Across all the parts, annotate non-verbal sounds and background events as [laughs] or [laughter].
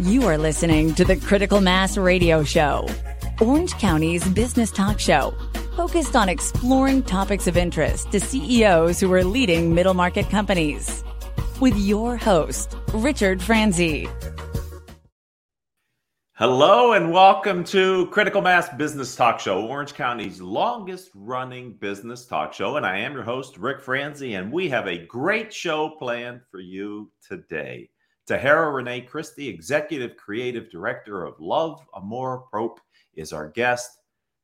You are listening to the Critical Mass Radio Show, Orange County's business talk show, focused on exploring topics of interest to CEOs who are leading middle market companies. With your host, Richard Franzi. Hello and welcome to Critical Mass Business Talk Show, Orange County's longest running business talk show. And I am your host, Rick Franzi, and we have a great show planned for you today. Tahara Renee Christie, Executive Creative Director of Love Amour Propre, is our guest.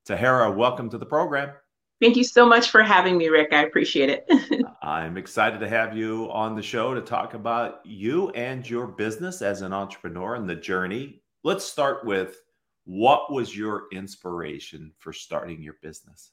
Tahara, welcome to the program. Thank you so much for having me, Rick. I appreciate it. [laughs] I'm excited to have you on the show to talk about you and your business as an entrepreneur and the journey let's start with what was your inspiration for starting your business?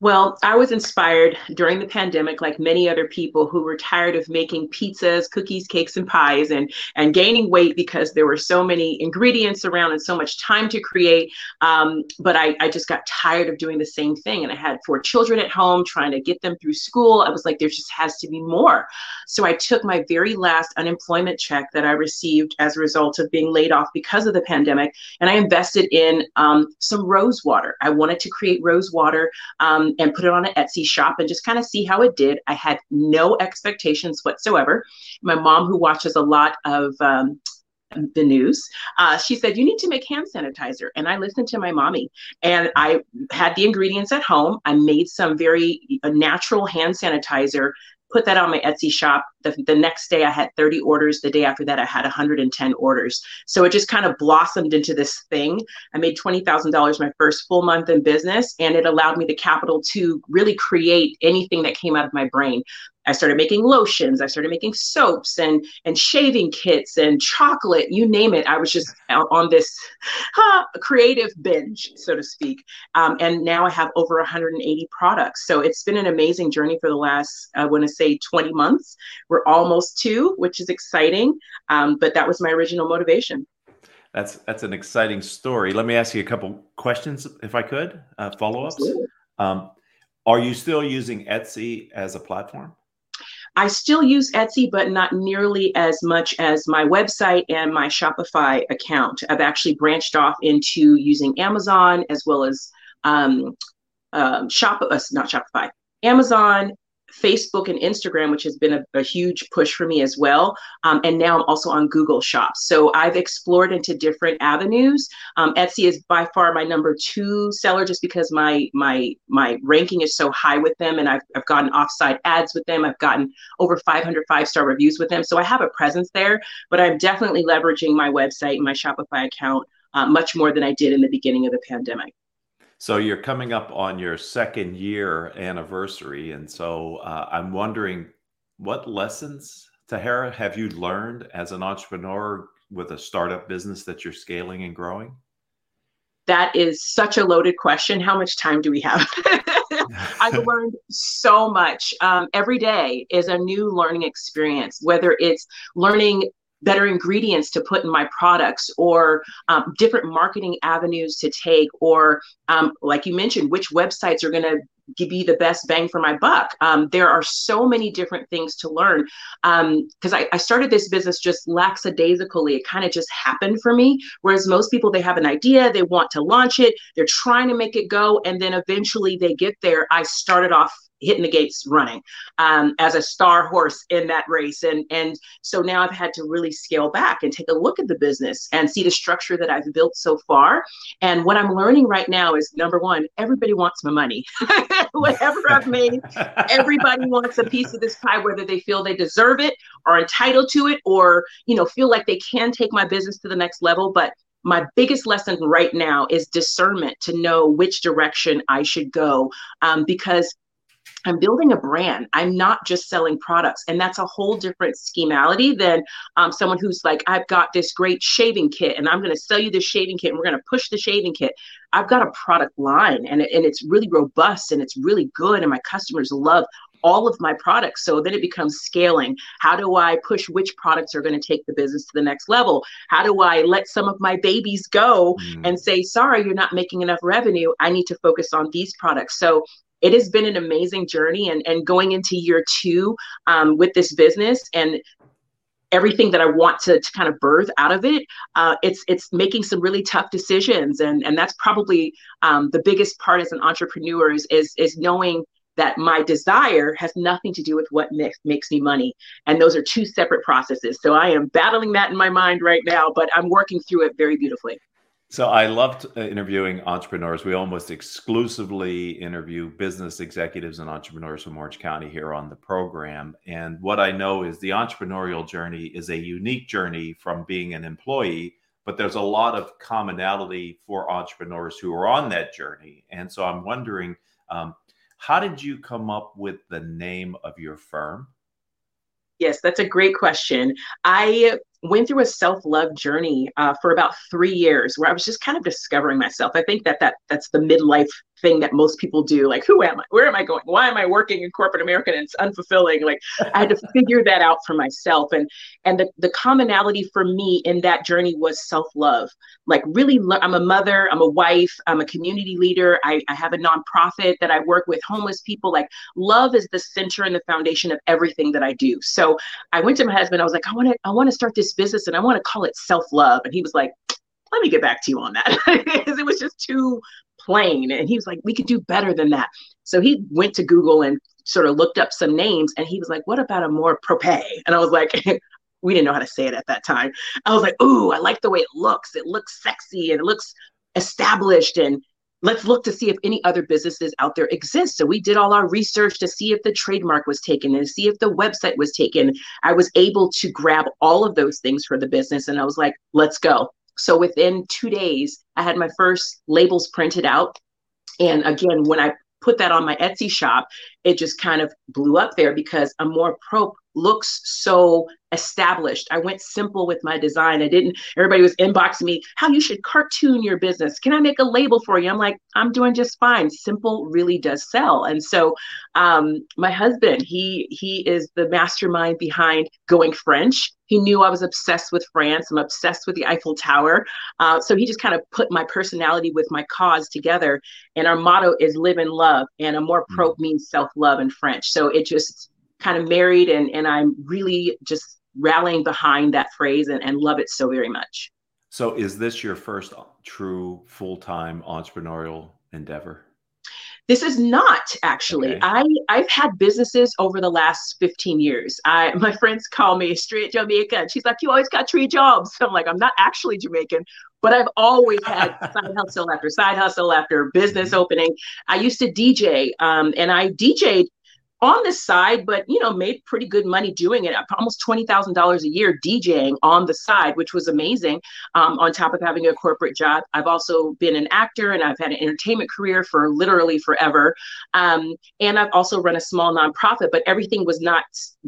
Well, I was inspired during the pandemic, like many other people who were tired of making pizzas, cookies, cakes, and pies and, and gaining weight because there were so many ingredients around and so much time to create. Um, but I, I just got tired of doing the same thing. And I had four children at home trying to get them through school. I was like, there just has to be more. So I took my very last unemployment check that I received as a result of being laid off because of the pandemic, and I invested in um, some rose water. I wanted to create rose water um, and put it on an Etsy shop and just kind of see how it did. I had no expectations whatsoever. My mom, who watches a lot of um, the news, uh, she said, You need to make hand sanitizer. And I listened to my mommy and I had the ingredients at home. I made some very uh, natural hand sanitizer put that on my Etsy shop. The, the next day I had 30 orders. The day after that I had 110 orders. So it just kind of blossomed into this thing. I made $20,000 my first full month in business and it allowed me the capital to really create anything that came out of my brain. I started making lotions. I started making soaps and and shaving kits and chocolate. You name it. I was just on this huh, creative binge, so to speak. Um, and now I have over 180 products. So it's been an amazing journey for the last, I want to say, 20 months. We're almost two, which is exciting. Um, but that was my original motivation. That's that's an exciting story. Let me ask you a couple questions, if I could, uh, follow ups. Um, are you still using Etsy as a platform? I still use Etsy, but not nearly as much as my website and my Shopify account. I've actually branched off into using Amazon as well as um, um, Shop, uh, not Shopify, Amazon, Facebook and Instagram, which has been a, a huge push for me as well. Um, and now I'm also on Google Shops. So I've explored into different avenues. Um, Etsy is by far my number two seller, just because my my my ranking is so high with them, and I've I've gotten offsite ads with them. I've gotten over 500 five star reviews with them, so I have a presence there. But I'm definitely leveraging my website and my Shopify account uh, much more than I did in the beginning of the pandemic. So you're coming up on your second year anniversary, and so uh, I'm wondering what lessons, Tahara, have you learned as an entrepreneur with a startup business that you're scaling and growing? That is such a loaded question. How much time do we have? [laughs] I've [laughs] learned so much. Um, every day is a new learning experience, whether it's learning better ingredients to put in my products or um, different marketing avenues to take or um, like you mentioned which websites are going to give you the best bang for my buck. Um, there are so many different things to learn. Because um, I, I, started this business just lackadaisically. It kind of just happened for me whereas most people they have an idea they want to launch it they're trying to make it go and then eventually they get there. I started off hitting the gates running um, as a star horse in that race. And, and so now I've had to really scale back and take a look at the business and see the structure that I've built so far. And what I'm learning right now is number one, everybody wants my money. [laughs] Whatever I've made, [laughs] everybody wants a piece of this pie, whether they feel they deserve it or entitled to it or, you know, feel like they can take my business to the next level. But my biggest lesson right now is discernment to know which direction I should go um, because I'm building a brand. I'm not just selling products. And that's a whole different schemality than um, someone who's like, I've got this great shaving kit and I'm going to sell you this shaving kit and we're going to push the shaving kit. I've got a product line and, and it's really robust and it's really good. And my customers love all of my products. So then it becomes scaling. How do I push which products are going to take the business to the next level? How do I let some of my babies go mm. and say, sorry, you're not making enough revenue. I need to focus on these products. So it has been an amazing journey and, and going into year two um, with this business and everything that I want to, to kind of birth out of it. Uh, it's it's making some really tough decisions, and and that's probably um, the biggest part as an entrepreneur is is, is knowing that my desire has nothing to do with what makes, makes me money. And those are two separate processes. So I am battling that in my mind right now, but I'm working through it very beautifully. So I loved uh, interviewing entrepreneurs. We almost exclusively interview business executives and entrepreneurs from Orange County here on the program. And what I know is the entrepreneurial journey is a unique journey from being an employee, but there's a lot of commonality for entrepreneurs who are on that journey. And so I'm wondering, um, how did you come up with the name of your firm? Yes, that's a great question. I went through a self-love journey uh, for about three years where i was just kind of discovering myself. I think that that that's the midlife thing that most people do like who am i? Where am i going? Why am i working in corporate america and it's unfulfilling? Like i had to [laughs] figure that out for myself. And and the, the commonality for me in that journey was self-love. Like really lo- i'm a mother i'm a wife i'm a community leader. I, I have a nonprofit that i work with homeless people. Like love is the center and the foundation of everything that i do. So i went to my husband. I was like i want to i want to start this business and i want to call it self-love. And he was like let me get back to you on that. [laughs] Because it was just too plain. And he was like, we could do better than that. So he went to Google and sort of looked up some names and he was like, what about Amour Propre? And I was like, [laughs] we didn't know how to say it at that time. I was like, ooh, I like the way it looks. It looks sexy and it looks established and let's look to see if any other businesses out there exist. So we did all our research to see if the trademark was taken and see if the website was taken. I was able to grab all of those things for the business and I was like, let's go. So within two days, I had my first labels printed out. And again, when I put that on my Etsy shop, it just kind of blew up there because a more pro looks so established. I went simple with my design. I didn't, everybody was inboxing me, how you should cartoon your business. Can I make a label for you? I'm like, I'm doing just fine. Simple really does sell. And so um, my husband, he he is the mastermind behind going French. He knew I was obsessed with France. I'm obsessed with the Eiffel Tower. Uh, so he just kind of put my personality with my cause together. And our motto is live in love. And Amour Propre mm. means self love in French. So it just kind of married and, and I'm really just rallying behind that phrase and, and love it so very much. So, is this your first true full time entrepreneurial endeavor? This is not actually. Okay. I I've had businesses over the last 15 years. I my friends call me straight Jamaican. She's like, you always got three jobs. I'm like, I'm not actually Jamaican, but I've always had [laughs] side hustle after side hustle after business mm-hmm. opening. I used to DJ, um, and I DJed on the side, but you know, made pretty good money doing it. Almost twenty thousand dollars a year DJing on the side, which was amazing. Um, on top of having a corporate job, I've also been an actor and I've had an entertainment career for literally forever. Um, and I've also run a small nonprofit, but everything was not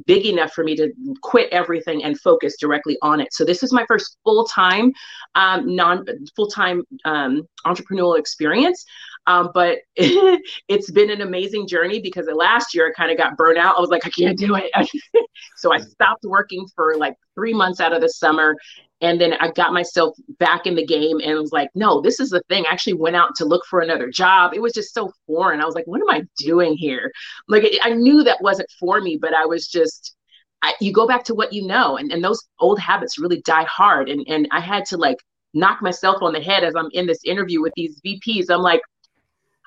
big enough for me to quit everything and focus directly on it. So this is my first full time, um, non full time um, entrepreneurial experience. Um, but [laughs] it's been an amazing journey because last year I kind of got burnt out. I was like, I can't do it. [laughs] so I stopped working for like three months out of the summer. And then I got myself back in the game and was like, no, this is the thing. I actually went out to look for another job. It was just so foreign. I was like, what am I doing here? Like, I knew that wasn't for me, but I was just, I, you go back to what you know. And, and those old habits really die hard. And, and I had to like knock myself on the head as I'm in this interview with these VPs. I'm like,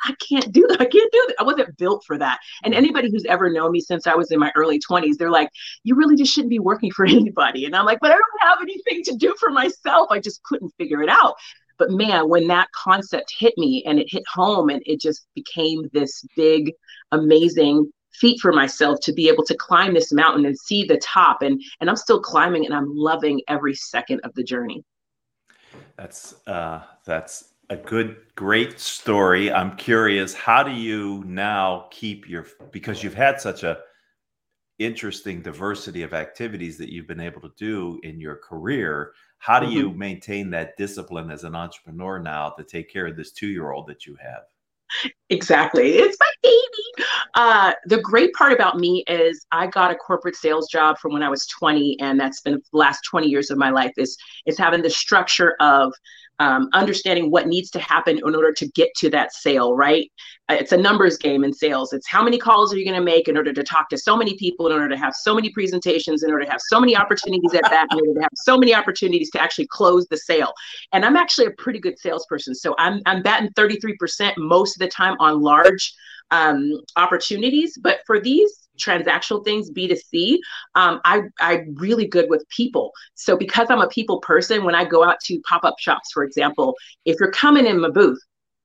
I can't do that. I can't do that. I wasn't built for that. And anybody who's ever known me since I was in my early 20s, they're like, you really just shouldn't be working for [laughs] anybody. And I'm like, but I don't have anything to do for myself. I just couldn't figure it out. But man, when that concept hit me and it hit home and it just became this big, amazing feat for myself to be able to climb this mountain and see the top. And and I'm still climbing and I'm loving every second of the journey. That's uh that's a good great story i'm curious how do you now keep your because you've had such a interesting diversity of activities that you've been able to do in your career how do mm-hmm. you maintain that discipline as an entrepreneur now to take care of this two year old that you have exactly it's my baby Uh, the great part about me is I got a corporate sales job from when I was 20, and that's been the last 20 years of my life. Is is having the structure of um, understanding what needs to happen in order to get to that sale. Right? Uh, it's a numbers game in sales. It's how many calls are you going to make in order to talk to so many people, in order to have so many presentations, in order to have so many opportunities at that, in order to have so many opportunities to actually close the sale. And I'm actually a pretty good salesperson, so I'm I'm batting 33% most of the time on large um, opportunities. But for these transactional things, B2C, um, I, I'm really good with people. So because I'm a people person, when I go out to pop-up shops, for example, if you're coming in my booth,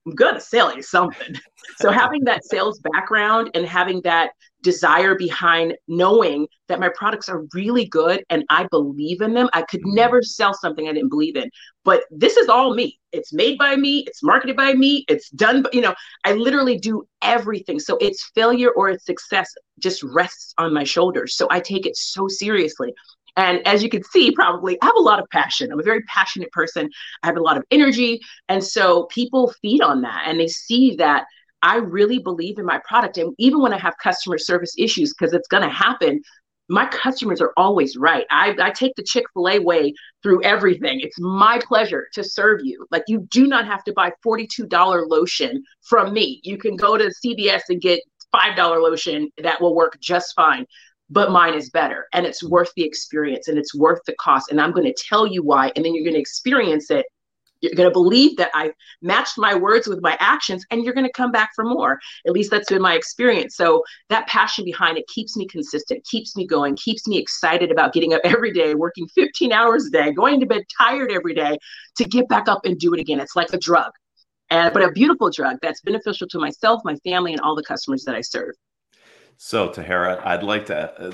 I'm gonna sell you something. so having that sales background and having that desire behind knowing that my products are really good and I believe in them. I could mm-hmm. never sell something I didn't believe in. But this is all me. It's made by me, it's marketed by me, it's done, you know, I literally do everything. So it's failure or it's success just rests on my shoulders. So I take it so seriously. And as you can see, probably I have a lot of passion. I'm a very passionate person. I have a lot of energy. And so people feed on that and they see that I really believe in my product. And even when I have customer service issues, because it's going to happen, my customers are always right. I, I take the Chick fil A way through everything. It's my pleasure to serve you. Like, you do not have to buy $42 lotion from me. You can go to CVS and get $5 lotion that will work just fine. But mine is better and it's worth the experience and it's worth the cost. And I'm going to tell you why. And then you're going to experience it you're going to believe that I matched my words with my actions and you're going to come back for more. At least that's been my experience. So that passion behind it keeps me consistent, keeps me going, keeps me excited about getting up every day, working 15 hours a day, going to bed tired every day to get back up and do it again. It's like a drug. And, but a beautiful drug that's beneficial to myself, my family, and all the customers that I serve. So, Tahara, I'd like to. Uh,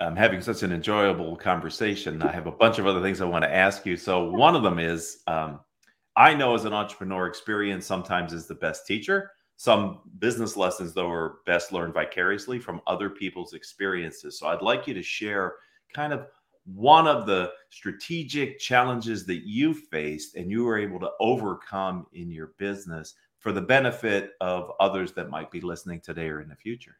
I'm having such an enjoyable conversation. I have a bunch of other things I want to ask you. So, one of them is um, I know as an entrepreneur, experience sometimes is the best teacher. Some business lessons, though, are best learned vicariously from other people's experiences. So I'd like you to share kind of one of the strategic challenges that you faced and you were able to overcome in your business for the benefit of others that might be listening today or in the future.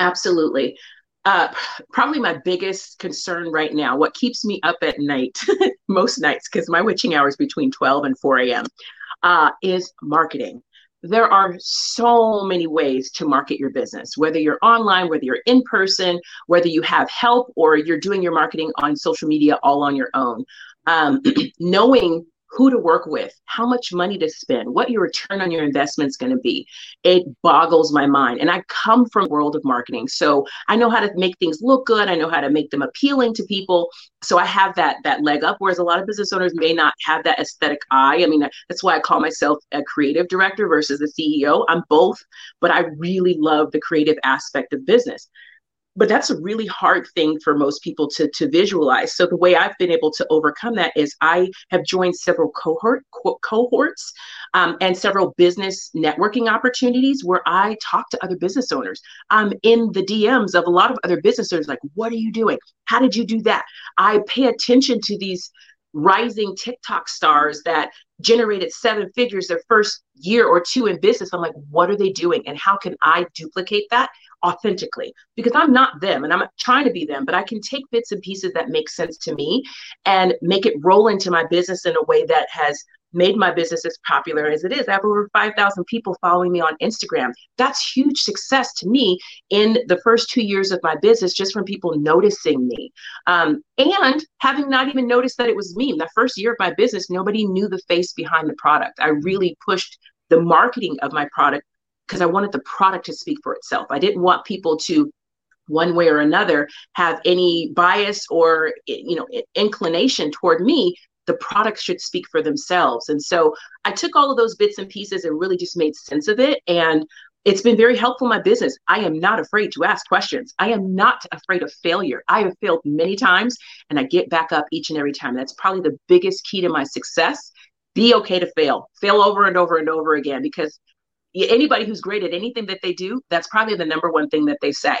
Absolutely uh, probably my biggest concern right now, what keeps me up at night, [laughs] most nights, because my witching hours between 12 and 4 a.m., uh, is marketing. There are so many ways to market your business, whether you're online, whether you're in person, whether you have help, or you're doing your marketing on social media all on your own. Um, [clears throat] knowing who to work with, how much money to spend, what your return on your investment is going to be. It boggles my mind. And I come from the world of marketing. So I know how to make things look good. I know how to make them appealing to people. So I have that that leg up, whereas a lot of business owners may not have that aesthetic eye. I mean, that's why I call myself a creative director versus a CEO. I'm both, but I really love the creative aspect of business but that's a really hard thing for most people to, to visualize. So the way I've been able to overcome that is I have joined several cohort co- cohorts um, and several business networking opportunities where I talk to other business owners. I'm in the DMs of a lot of other business owners, like, what are you doing? How did you do that? I pay attention to these rising TikTok stars that generated seven figures their first year or two in business. I'm like, what are they doing? And how can I duplicate that authentically? Because I'm not them and I'm trying to be them, but I can take bits and pieces that make sense to me and make it roll into my business in a way that has made my business as popular as it is. I have over 5,000 people following me on Instagram. That's huge success to me in the first two years of my business, just from people noticing me. Um, and having not even noticed that it was me. In the first year of my business, nobody knew the face behind the product. I really pushed the marketing of my product because I wanted the product to speak for itself. I didn't want people to one way or another have any bias or you know inclination toward me the products should speak for themselves. And so I took all of those bits and pieces and really just made sense of it. And it's been very helpful in my business. I am not afraid to ask questions. I am not afraid of failure. I have failed many times and I get back up each and every time. That's probably the biggest key to my success. Be okay to fail, fail over and over and over again because anybody who's great at anything that they do, that's probably the number one thing that they say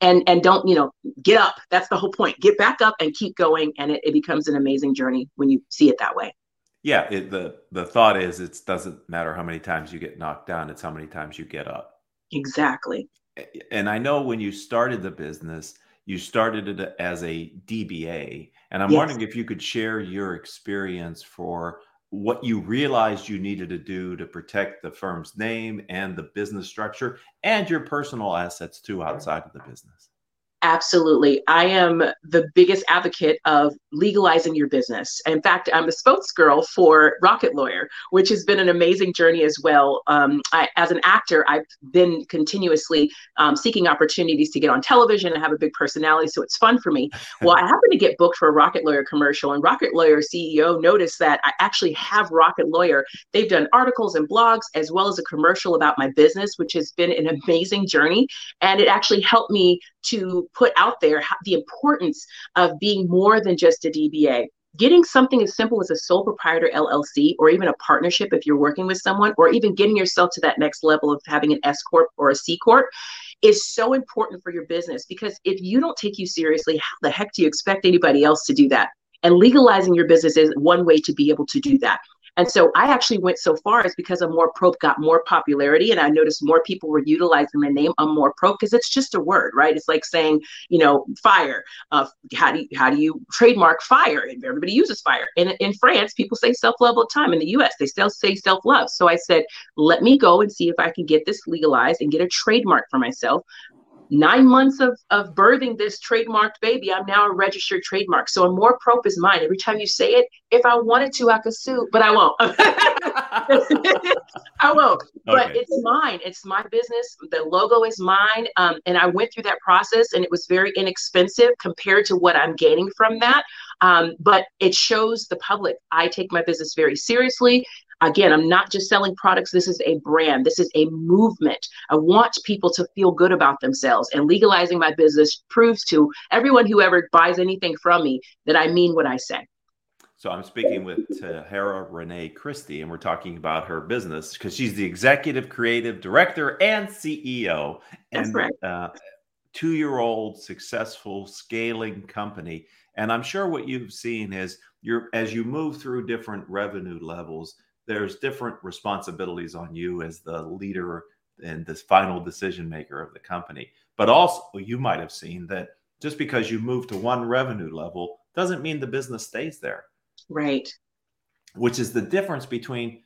and and don't you know get up that's the whole point get back up and keep going and it, it becomes an amazing journey when you see it that way yeah it, the the thought is it doesn't matter how many times you get knocked down it's how many times you get up exactly and I know when you started the business, you started it as a DBA. And I'm Yes. wondering if you could share your experience for what you realized you needed to do to protect the firm's name and the business structure and your personal assets too outside of the business. Absolutely. I am the biggest advocate of legalizing your business. In fact, I'm the spokesgirl for Rocket Lawyer, which has been an amazing journey as well. Um, I, as an actor, I've been continuously um, seeking opportunities to get on television. and have a big personality, so it's fun for me. [laughs] Well, I happened to get booked for a Rocket Lawyer commercial, and Rocket Lawyer CEO noticed that I actually have Rocket Lawyer. They've done articles and blogs, as well as a commercial about my business, which has been an amazing journey. And it actually helped me to put out there the importance of being more than just a DBA. Getting something as simple as a sole proprietor LLC or even a partnership if you're working with someone, or even getting yourself to that next level of having an S Corp or a C Corp is so important for your business because if you don't take you seriously, how the heck do you expect anybody else to do that? And legalizing your business is one way to be able to do that. And so I actually went so far as because Amour Propre got more popularity and I noticed more people were utilizing the name Amour Propre because it's just a word, right? It's like saying, you know, fire. Uh, how do you, how do you trademark fire? Everybody uses fire. In, in France, people say self-love all the time. In the US, they still say self-love. So I said, let me go and see if I can get this legalized and get a trademark for myself nine months of, of birthing this trademarked baby, I'm now a registered trademark. So Amour Propre is mine. Every time you say it, if I wanted to, I could sue, but I won't. [laughs] I won't. But it's mine. It's my business. The logo is mine. Um, and I went through that process and it was very inexpensive compared to what I'm gaining from that. Um, but it shows the public I take my business very seriously. Again, I'm not just selling products. This is a brand. This is a movement. I want people to feel good about themselves. And legalizing my business proves to everyone who ever buys anything from me that I mean what I say. So I'm speaking with Tahara Renee Christie, and we're talking about her business because she's the executive creative director and CEO That's and right. uh, two-year-old successful scaling company. And I'm sure what you've seen is you're as you move through different revenue levels, there's different responsibilities on you as the leader and this final decision maker of the company. But also, you might have seen that just because you move to one revenue level doesn't mean the business stays there Right. which is the difference between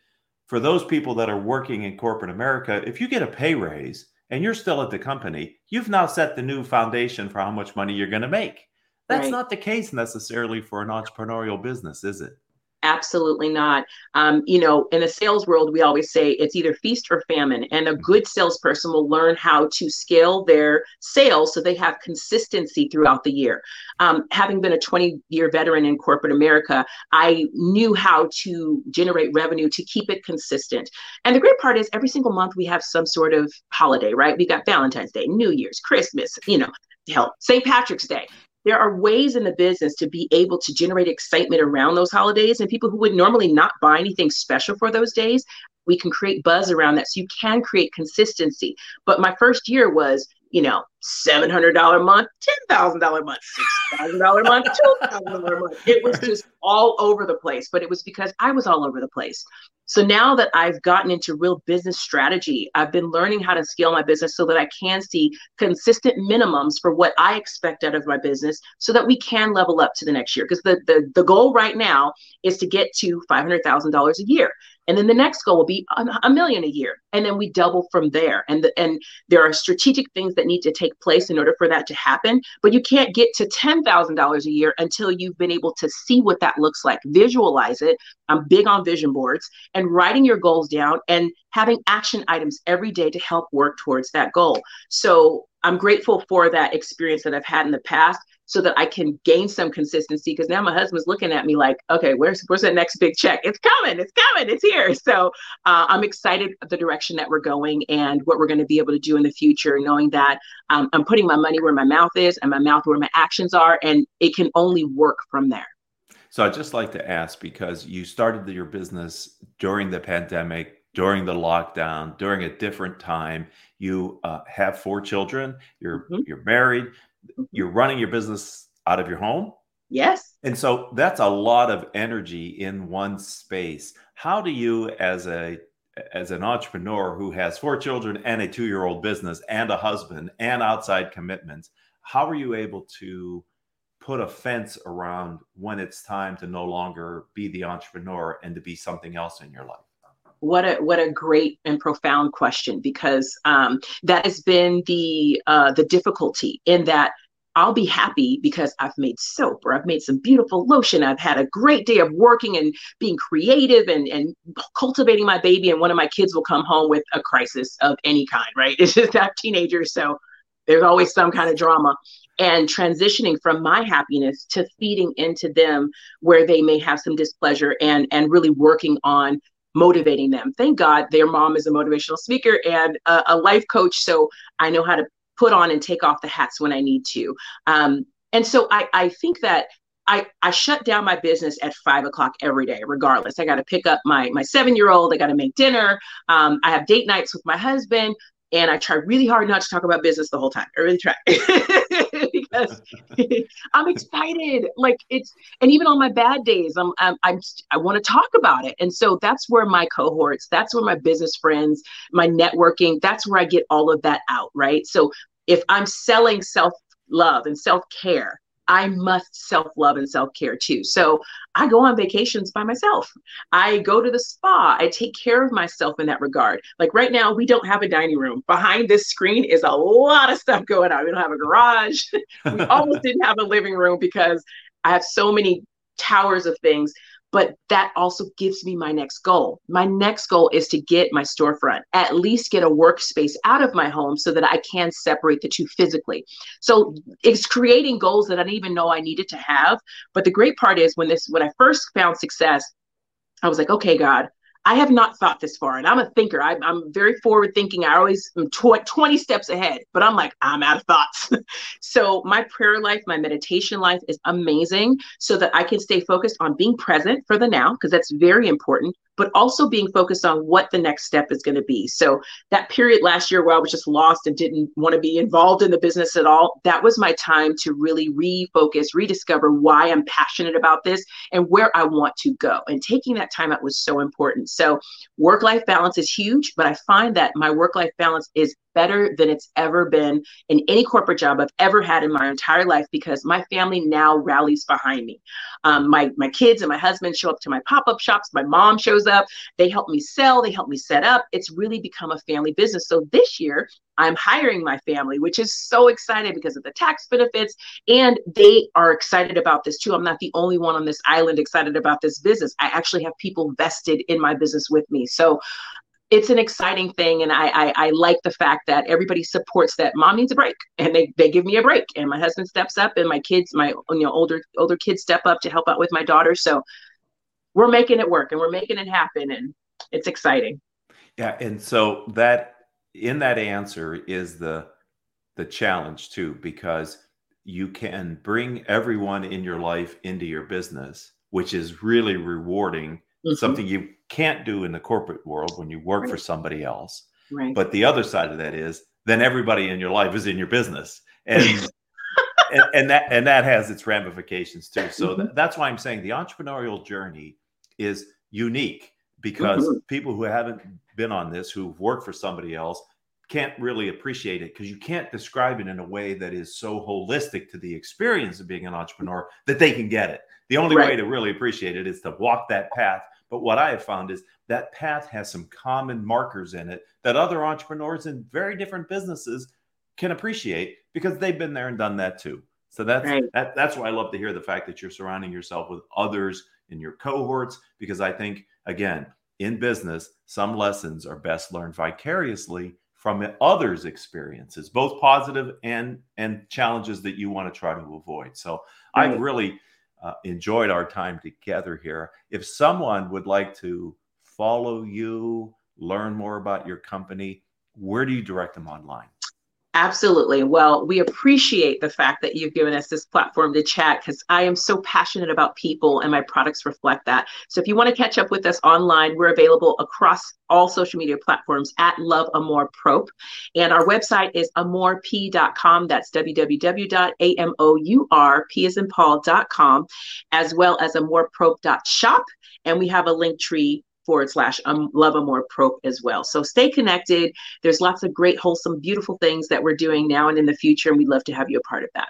for those people that are working in corporate America, if you get a pay raise and you're still at the company, you've now set the new foundation for how much money you're going to make. That's Right. not the case necessarily for an entrepreneurial business, is it? Absolutely not. Um, you know, in the sales world, we always say it's either feast or famine, and a good salesperson will learn how to scale their sales so they have consistency throughout the year. Um, having been a 20 year veteran in corporate America, I knew how to generate revenue to keep it consistent. And the great part is every single month we have some sort of holiday, right? We got Valentine's Day, New Year's, Christmas, you know, hell, St. Patrick's Day there are ways in the business to be able to generate excitement around those holidays and people who would normally not buy anything special for those days we can create buzz around that so you can create consistency. But my first year was you know $700 a month $10000 a month $6000 a month $2000 month it was just all over the place but it was because i was all over the place so now that I've gotten into real business strategy, I've been learning how to scale my business so that I can see consistent minimums for what I expect out of my business so that we can level up to the next year. Because the, the, the goal right now is to get to $500,000 a year. And then the next goal will be a, million a year. And then we double from there. And, the, and there are strategic things that need to take place in order for that to happen. But you can't get to $10,000 a year until you've been able to see what that looks like, visualize it. I'm big on vision boards and writing your goals down and having action items every day to help work towards that goal. So I'm grateful for that experience that I've had in the past so that I can gain some consistency because now my husband's looking at me like, okay, where's where's that next big check? It's coming, it's coming, it's here. So uh, I'm excited the direction that we're going and what we're going to be able to do in the future, knowing that um, I'm putting my money where my mouth is and my mouth where my actions are, and it can only work from there. So I'd just like to ask because you started your business during the pandemic, during the lockdown, during a different time. You uh, have four children. You're Mhm. you're married. You're running your business out of your home. Yes. And so that's a lot of energy in one space. How do you, as a as an entrepreneur who has four children and a two year old business and a husband and outside commitments, how are you able to put a fence around when it's time to no longer be the entrepreneur and to be something else in your life? What a what a great and profound question because um, that has been the uh, the difficulty in that I'll be happy because I've made soap or I've made some beautiful lotion. I've had a great day of working and being creative and, and cultivating my baby. And one of my kids will come home with a crisis of any kind, right? [laughs] It's just that teenager. So there's always some kind of drama. And transitioning from my happiness to feeding into them where they may have some displeasure and and really working on motivating them. Thank God their mom is a motivational speaker and a, a life coach. So I know how to put on and take off the hats when I need to. Um, and so I, I think that I, I shut down my business at five o'clock every day, regardless. I got to pick up my my seven year old. I got to make dinner. Um, I have date nights with my husband, and I try really hard not to talk about business the whole time. I really try [laughs] because [laughs] I'm excited. Like it's, and even on my bad days, I'm I'm, I'm I want to talk about it. And so that's where my cohorts, that's where my business friends, my networking, that's where I get all of that out. Right. So if I'm selling self love and self care, I must self love and self care too. So I go on vacations by myself. I go to the spa. I take care of myself in that regard. Like right now, we don't have a dining room. Behind this screen is a lot of stuff going on. We don't have a garage. [laughs] we almost didn't have a living room because I have so many towers of things but that also gives me my next goal. My next goal is to get my storefront, at least get a workspace out of my home so that I can separate the two physically. So it's creating goals that I didn't even know I needed to have. But the great part is when this, when I first found success, I was like, okay, God, I have not thought this far, and I'm a thinker. I, am very forward thinking. I always am tw- 20 steps ahead, but I'm like, I'm out of thoughts. [laughs] so, my prayer life, my meditation life is amazing so that I can stay focused on being present for the now, because that's very important, but also being focused on what the next step is going to be. So that period last year where I was just lost and didn't want to be involved in the business at all, that was my time to really refocus, rediscover why I'm passionate about this and where I want to go. And taking that time out was so important. So work life balance is huge, but I find that my work life balance is better than it's ever been in any corporate job I've ever had in my entire life because my family now rallies behind me. Um, my my kids and my husband show up to my pop up shops. My mom shows up. They help me sell. They help me set up. It's really become a family business. So this year I'm hiring my family, which is so excited because of the tax benefits. And they are excited about this too. I'm not the only one on this island excited about this business. I actually have people vested in my business with me. So it's an exciting thing and I, I, I like the fact that everybody supports that mom needs a break and they, they give me a break and my husband steps up and my kids my you know older older kids step up to help out with my daughter so we're making it work and we're making it happen and it's exciting. Yeah and so that in that answer is the the challenge too because you can bring everyone in your life into your business which is really rewarding mm-hmm. something you can't do in the corporate world when you work right. for somebody else. Right. But the other side of that is then everybody in your life is in your business. And [laughs] and, and, that and that has its ramifications too. So mm-hmm. th- that's why I'm saying the entrepreneurial journey is unique because mm-hmm. people who haven't been on this, who've worked for somebody else, can't really appreciate it because you can't describe it in a way that is so holistic to the experience of being an entrepreneur that they can get it. The only right. way to really appreciate it is to walk that path but what I have found is that path has some common markers in it that other entrepreneurs in very different businesses can appreciate because they've been there and done that too. So that's right. that, that's why I love to hear the fact that you're surrounding yourself with others in your cohorts because I think again in business some lessons are best learned vicariously from others' experiences, both positive and and challenges that you want to try to avoid. So right. I really uh, enjoyed our time together here. If someone would like to follow you, learn more about your company, where do you direct them online? Absolutely. Well, we appreciate the fact that you've given us this platform to chat because I am so passionate about people and my products reflect that. So if you want to catch up with us online, we're available across all social media platforms at Love Prop. And our website is amourp.com. That's www.amourp as in Paul.com, as well as amourprop.shop. And we have a link tree forward slash um, love Amour Propre as well. So stay connected. There's lots of great, wholesome, beautiful things that we're doing now and in the future, and we'd love to have you a part of that.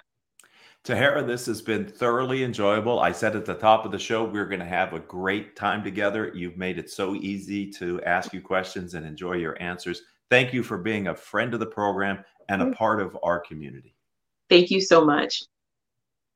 Tahara, this has been thoroughly enjoyable. I said at the top of the show, we we're going to have a great time together. You've made it so easy to ask you questions and enjoy your answers. Thank you for being a friend of the program and a part of our community. Thank you so much.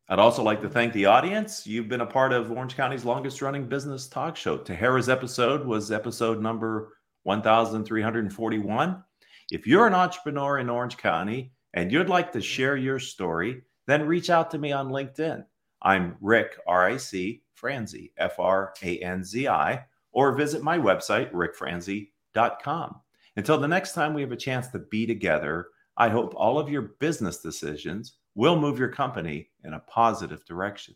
I'd also like to thank the audience. You've been a part of Orange County's longest running business talk show. Tahara's episode was episode number 1341. If you're an entrepreneur in Orange County and you'd like to share your story, then reach out to me on LinkedIn. I'm Rick, R I C, Franzi, F R A N Z I, or visit my website, rickfranzi.com. Until the next time we have a chance to be together, I hope all of your business decisions will move your company in a positive direction.